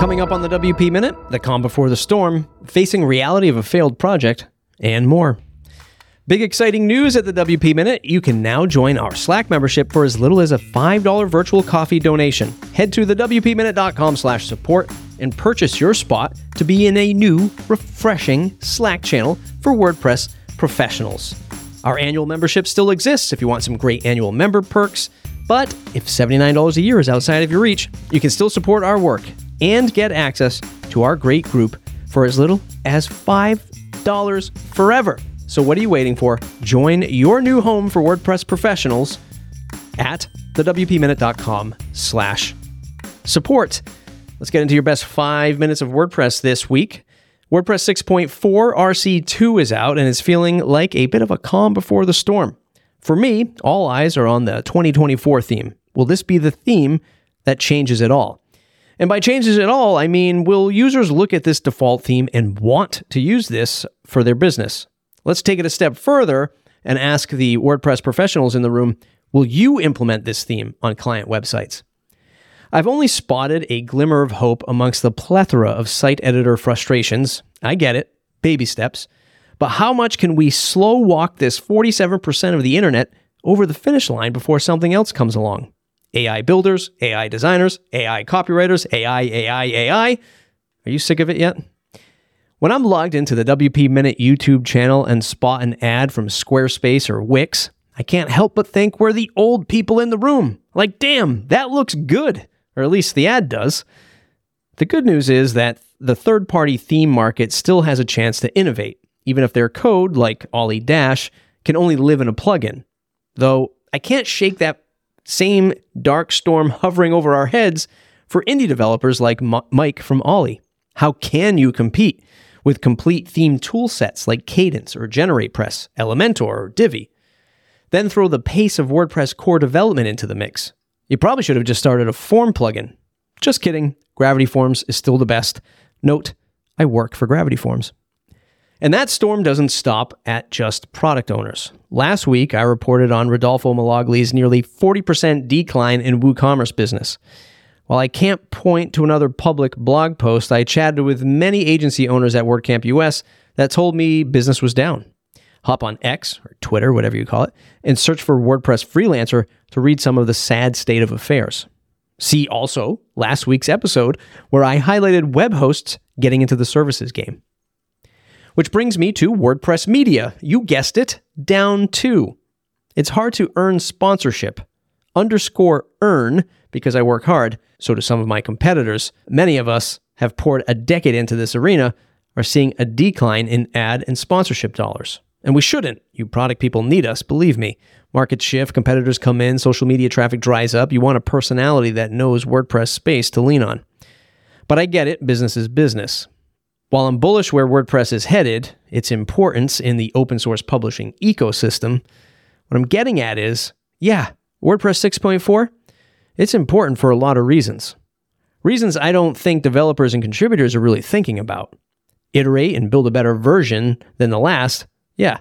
Coming up on the WP Minute, the calm before the storm, facing reality of a failed project, and more. Big exciting news at the WP Minute. You can now join our Slack membership for as little as a $5 virtual coffee donation. Head to the WPMinute.com slash support and purchase your spot to be in a new, refreshing Slack channel for WordPress professionals. Our annual membership still exists if you want some great annual member perks, but if $79 a year is outside of your reach, you can still support our work and get access to our great group for as little as $5 forever. So what are you waiting for? Join your new home for WordPress professionals at thewpminute.com slash support. Let's get into your best five minutes of WordPress this week. WordPress 6.4 RC2 is out and is feeling like a bit of a calm before the storm. For me, all eyes are on the 2024 theme. Will this be the theme that changes it all? And by changes at all, I mean, will users look at this default theme and want to use this for their business? Let's take it a step further and ask the WordPress professionals in the room will you implement this theme on client websites? I've only spotted a glimmer of hope amongst the plethora of site editor frustrations. I get it, baby steps. But how much can we slow walk this 47% of the internet over the finish line before something else comes along? AI builders, AI designers, AI copywriters, AI, AI, AI. Are you sick of it yet? When I'm logged into the WP Minute YouTube channel and spot an ad from Squarespace or Wix, I can't help but think we're the old people in the room. Like, damn, that looks good. Or at least the ad does. The good news is that the third party theme market still has a chance to innovate, even if their code, like Ollie Dash, can only live in a plugin. Though I can't shake that same dark storm hovering over our heads for indie developers like M- Mike from Ollie. How can you compete with complete theme tool sets like Kadence or GeneratePress, Elementor, or Divi? Then throw the pace of WordPress core development into the mix. You probably should have just started a form plugin. Just kidding. Gravity Forms is still the best. Note, I work for Gravity Forms. And that storm doesn't stop at just product owners. Last week, I reported on Rodolfo Melogli's nearly 40% decline in WooCommerce business. While I can't point to another public blog post, I chatted with many agency owners at WordCamp US that told me business was down. Hop on X or Twitter, whatever you call it, and search for WordPress Freelancer to read some of the sad state of affairs. See also last week's episode where I highlighted web hosts getting into the services game. Which brings me to WordPress Media. You guessed it, down two. It's hard to earn sponsorship. Underscore earn because I work hard, so do some of my competitors. Many of us have poured a decade into this arena, are seeing a decline in ad and sponsorship dollars. And we shouldn't. You product people need us, believe me. Markets shift, competitors come in, social media traffic dries up. You want a personality that knows WordPress space to lean on. But I get it, business is business. While I'm bullish where WordPress is headed, its importance in the open source publishing ecosystem, what I'm getting at is yeah, WordPress 6.4, it's important for a lot of reasons. Reasons I don't think developers and contributors are really thinking about. Iterate and build a better version than the last, yeah.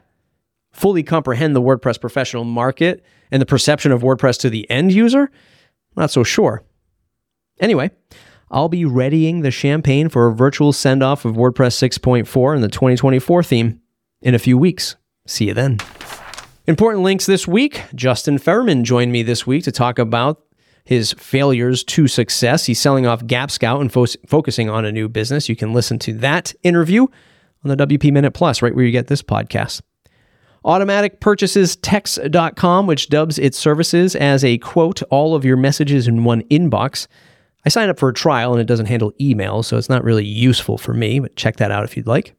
Fully comprehend the WordPress professional market and the perception of WordPress to the end user? Not so sure. Anyway, I'll be readying the champagne for a virtual send off of WordPress 6.4 and the 2024 theme in a few weeks. See you then. Important links this week. Justin Ferriman joined me this week to talk about his failures to success. He's selling off Gap Scout and fo- focusing on a new business. You can listen to that interview on the WP Minute Plus, right where you get this podcast. Automattic purchases text.com, which dubs its services as a quote, all of your messages in one inbox. I signed up for a trial and it doesn't handle email, so it's not really useful for me, but check that out if you'd like.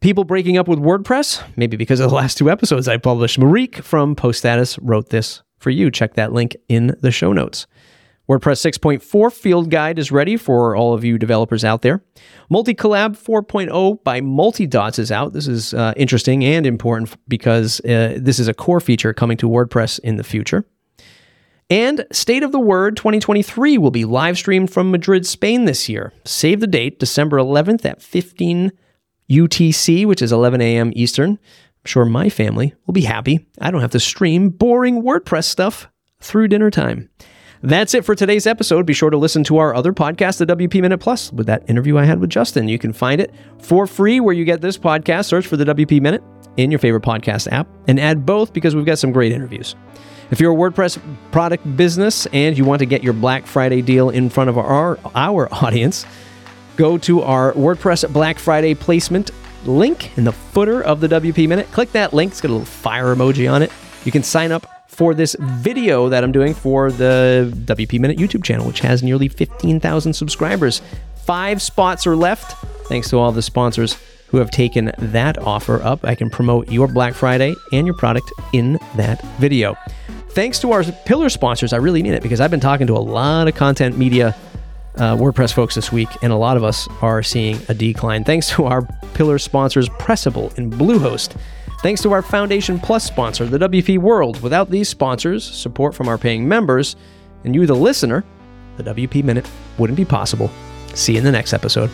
People breaking up with WordPress, maybe because of the last two episodes I published. Marieke from Post Status wrote this for you. Check that link in the show notes. WordPress 6.4 field guide is ready for all of you developers out there. Multi Collab 4.0 by Multidots is out. This is uh, interesting and important because uh, this is a core feature coming to WordPress in the future. And State of the Word 2023 will be live streamed from Madrid, Spain this year. Save the date, December 11th at 15 UTC, which is 11 a.m. Eastern. I'm sure my family will be happy. I don't have to stream boring WordPress stuff through dinner time. That's it for today's episode. Be sure to listen to our other podcast, the WP Minute Plus, with that interview I had with Justin. You can find it for free where you get this podcast. Search for the WP Minute in your favorite podcast app and add both because we've got some great interviews. If you're a WordPress product business and you want to get your Black Friday deal in front of our, our audience, go to our WordPress Black Friday placement link in the footer of the WP Minute. Click that link, it's got a little fire emoji on it. You can sign up for this video that I'm doing for the WP Minute YouTube channel, which has nearly 15,000 subscribers. Five spots are left. Thanks to all the sponsors who have taken that offer up. I can promote your Black Friday and your product in that video. Thanks to our pillar sponsors, I really mean it because I've been talking to a lot of content media uh, WordPress folks this week, and a lot of us are seeing a decline. Thanks to our pillar sponsors, Pressable and Bluehost. Thanks to our Foundation Plus sponsor, the WP World. Without these sponsors, support from our paying members, and you, the listener, the WP Minute wouldn't be possible. See you in the next episode.